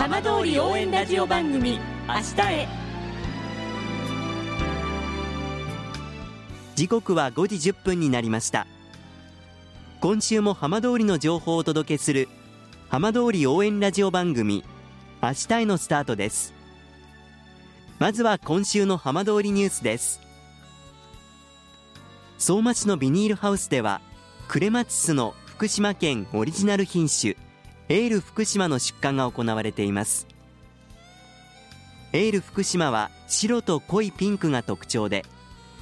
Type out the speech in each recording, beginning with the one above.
浜通り応援ラジオ番組明日へ。時刻は5時1分になりました。今週も浜通りの情報をお届けする浜通り応援ラジオ番組明日へのスタートです。まずは今週の浜通りニュースです。相馬市のビニールハウスではクレマチスの福島県オリジナル品種エール福島の出荷が行われています。エール福島は白と濃いピンクが特徴で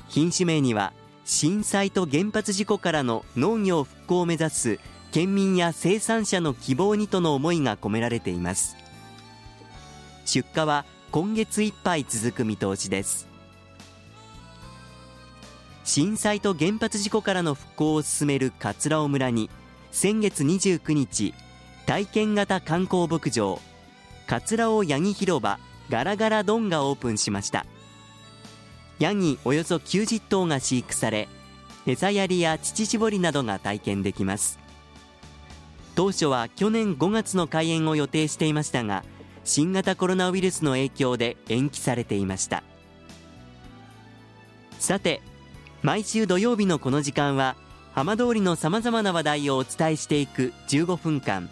品種名には震災と原発事故からの農業復興を目指す県民や生産者の希望にとの思いが込められています。出荷は今月いっぱい続く見通しです。震災と原発事故からの復興を進める桂尾村に先月29日体験型観光牧場桂尾ヤギ広場ガラガラドンがオープンしました。ヤギおよそ90頭が飼育され餌やりや乳搾りなどが体験できます。当初は去年5月の開園を予定していましたが新型コロナウイルスの影響で延期されていました。さて毎週土曜日のこの時間は浜通りのさまざまな話題をお伝えしていく15分間。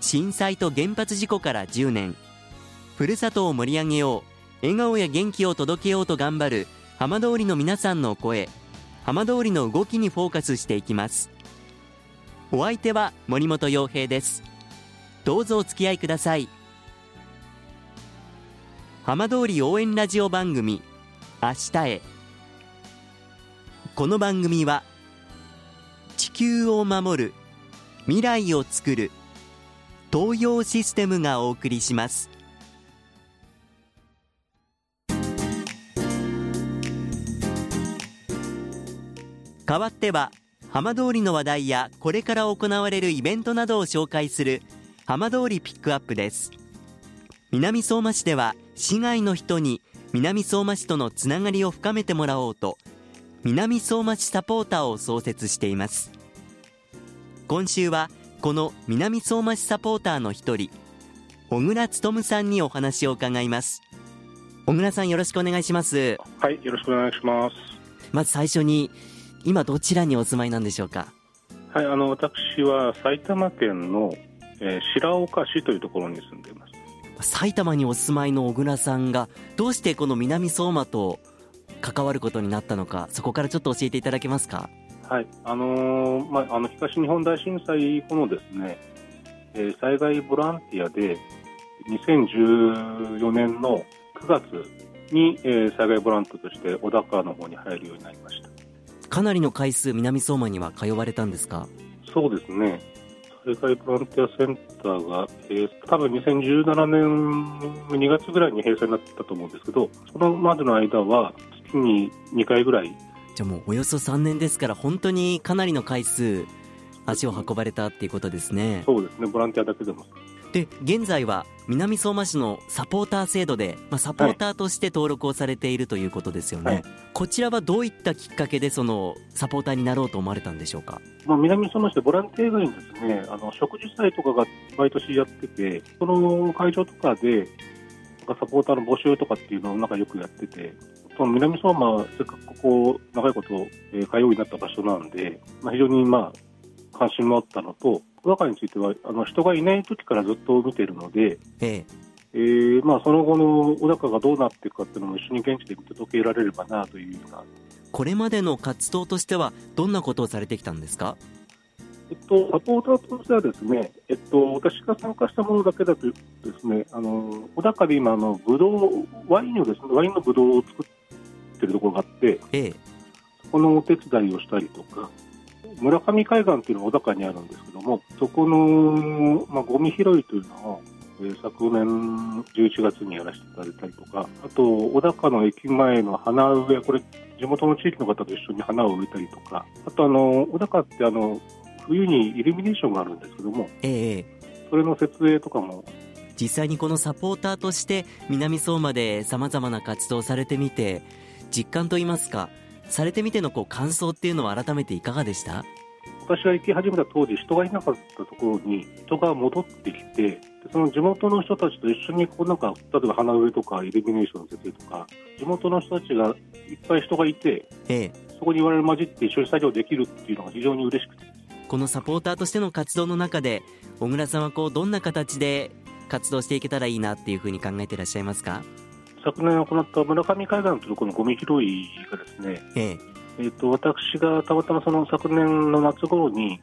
震災と原発事故から10年。ふるさとを盛り上げよう。笑顔や元気を届けようと頑張る浜通りの皆さんの声。浜通りの動きにフォーカスしていきます。お相手は森本洋平です。どうぞお付き合いください。浜通り応援ラジオ番組明日へ。この番組は地球を守る未来をつくる東洋システムがお送りします。代わっては浜通りの話題やこれから行われるイベントなどを紹介する浜通りピックアップです。南相馬市では市外の人に南相馬市とのつながりを深めてもらおうと南相馬市サポーターを創設しています。今週はこの南相馬市サポーターの一人小倉勉さんにお話を伺います。小倉さんよろしくお願いします。はいよろしくお願いします。まず最初に今どちらにお住まいなんでしょうか？はいあの私は埼玉県の、えー、白岡市というところに住んでいます。埼玉にお住まいの小倉さんがどうしてこの南相馬と関わることになったのかそこからちょっと教えていただけますか？はい。あのー、まあ、あの東日本大震災後のですね、えー、災害ボランティアで2014年の9月に、えー、災害ボランティアとして小高の方に入るようになりました。かなりの回数南相馬には通われたんですか？そうですね。災害ボランティアセンターが、えー、多分2017年2月ぐらいに閉鎖になったと思うんですけどそのまでの間は月に2回ぐらいじゃあもうおよそ3年ですから本当にかなりの回数足を運ばれたっていうことですね。そうですね。ボランティアだけでも。で現在は南相馬市のサポーター制度で、まあ、サポーターとして登録をされているということですよね、はい、こちらはどういったきっかけでそのサポーターになろうと思われたんでしょうか、まあ、南相馬市でボランティア以外にですね。あの植樹祭とかが毎年やっててその会場とかでサポーターの募集とかっていうのをなんかよくやっててその南相馬せっかくここ長いこと、えー、通うようになった場所なんで、まあ、非常にまあ関心もあったのと小高についてはあの人がいない時からずっと見てるので、ええ。えーまあ、その後の小高がどうなっていくかっていうのも一緒に現地で見届けられればなというような。これまでの活動としてはどんなことをされてきたんですか？えっと、サポーターとしてはですね、えっと、私が参加したものだけだとですね、あの小高で今あのブドウワインをですね、ワインのブドウを作ってるところがあって、ええ、そこのお手伝いをしたりとか、村上海岸というのが小高にあるんですけども、そこの、まあ、ゴミ拾いというのを、えー、昨年11月にやらせていただいたりとか、あと、小高の駅前の花植え、これ、地元の地域の方と一緒に花を植えたりとか、あと、あの、小高ってあの、冬にイルミネーションがあるんですけども、ええ、それの設営とかも実際にこのサポーターとして南相馬でさまざまな活動をされてみて実感といいますかされてみてのこう感想っていうのは改めていかがでした？私が行き始めた当時人がいなかったところに人が戻ってきてその地元の人たちと一緒にこうなんか例えば花植えとかイルミネーション設営とか地元の人たちがいっぱい人がいて、ええ、そこに我々混じって一緒に作業できるっていうのが非常に嬉しくて。このサポーターとしての活動の中で小倉さんはこうどんな形で活動していけたらいいなっていうふうに考えていらっしゃいますか？昨年行った村上海岸というこのゴミ拾いがですね、ええ。えー、と私がたまたまその昨年の夏頃に、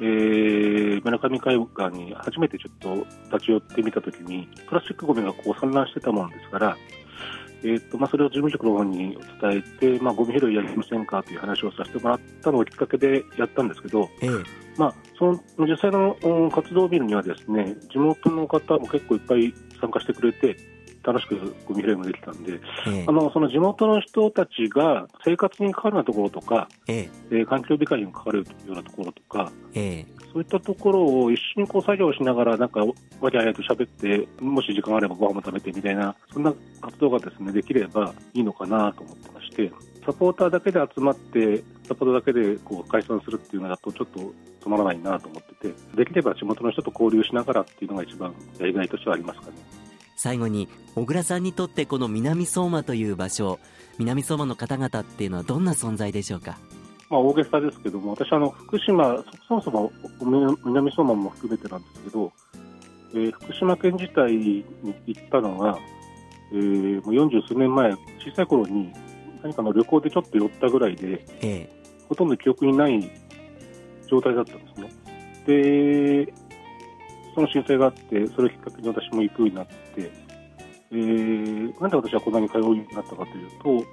えー、村上海岸に初めてちょっと立ち寄ってみたときにプラスチックごみがこう散乱してたもんですから、えーとまあ、それを事務局の方に伝えて、まあ、ゴミ拾いやりませんかという話をさせてもらったのをきっかけでやったんですけど、ええ。まあ、その実際のうん活動を見るにはですね地元の方も結構いっぱい参加してくれて楽しくゴミ拾いもできたんで、ええ。あのその地元の人たちが生活に関わるようなところとか、ええ。ー環境美化に関わるようなところとか、ええ。そういったところを一緒にこう作業しながら、なんかわきあいあいと喋って、もし時間あればご飯も食べてみたいな、そんな活動がですねできればいいのかなと思ってまして、サポーターだけで集まって、サポーターだけでこう解散するっていうのだと、ちょっとつまらないなと思ってて、できれば地元の人と交流しながらっていうのが一番やりがいとしてはありますかね。最後に小倉さんにとってこの南相馬という場所南相馬の方々っていうのはどんな存在でしょうか？まあ、大げさですけども、私あの福島、そもそも南南相馬も含めてなんですけど、えー福島県自体に行ったのが、えーもう40数年前、小さい頃に何かの旅行でちょっと寄ったぐらいで、えほとんど記憶にない状態だったんですね。で、その震災があって、それをきっかけに私も行くようになって、えーなんで私はこんなに通うようになったかという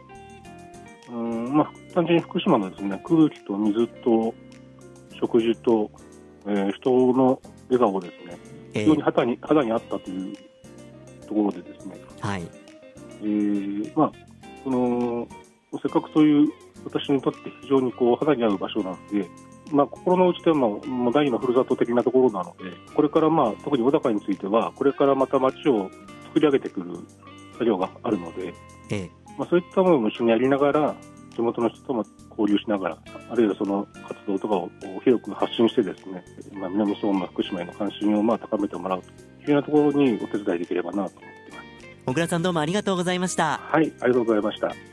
と、うんまあ、単純に福島のですね空気と水と食事と、えー人の笑顔ですね、ええ非常に肌に肌にあったというところでですね、はい。えーまあ、そのせっかくそういう私にとって非常にこう肌に合う場所なので、まあ、心の内ではもうもう第二のふるさと的なところなので、これから、まあ、特に小高については、これからまた街を作り上げてくる作業があるので、ええまあ、そういったものも一緒にやりながら、地元の人とも交流しながら、あるいはその活動とかを広く発信してですね、まあ、南相馬、福島への関心をまあ高めてもらうというようなところにお手伝いできればなと思っています。小倉さんどうもありがとうございましたはい、ありがとうございました。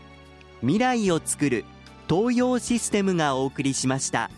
未来をつくる東洋システムがお送りしました。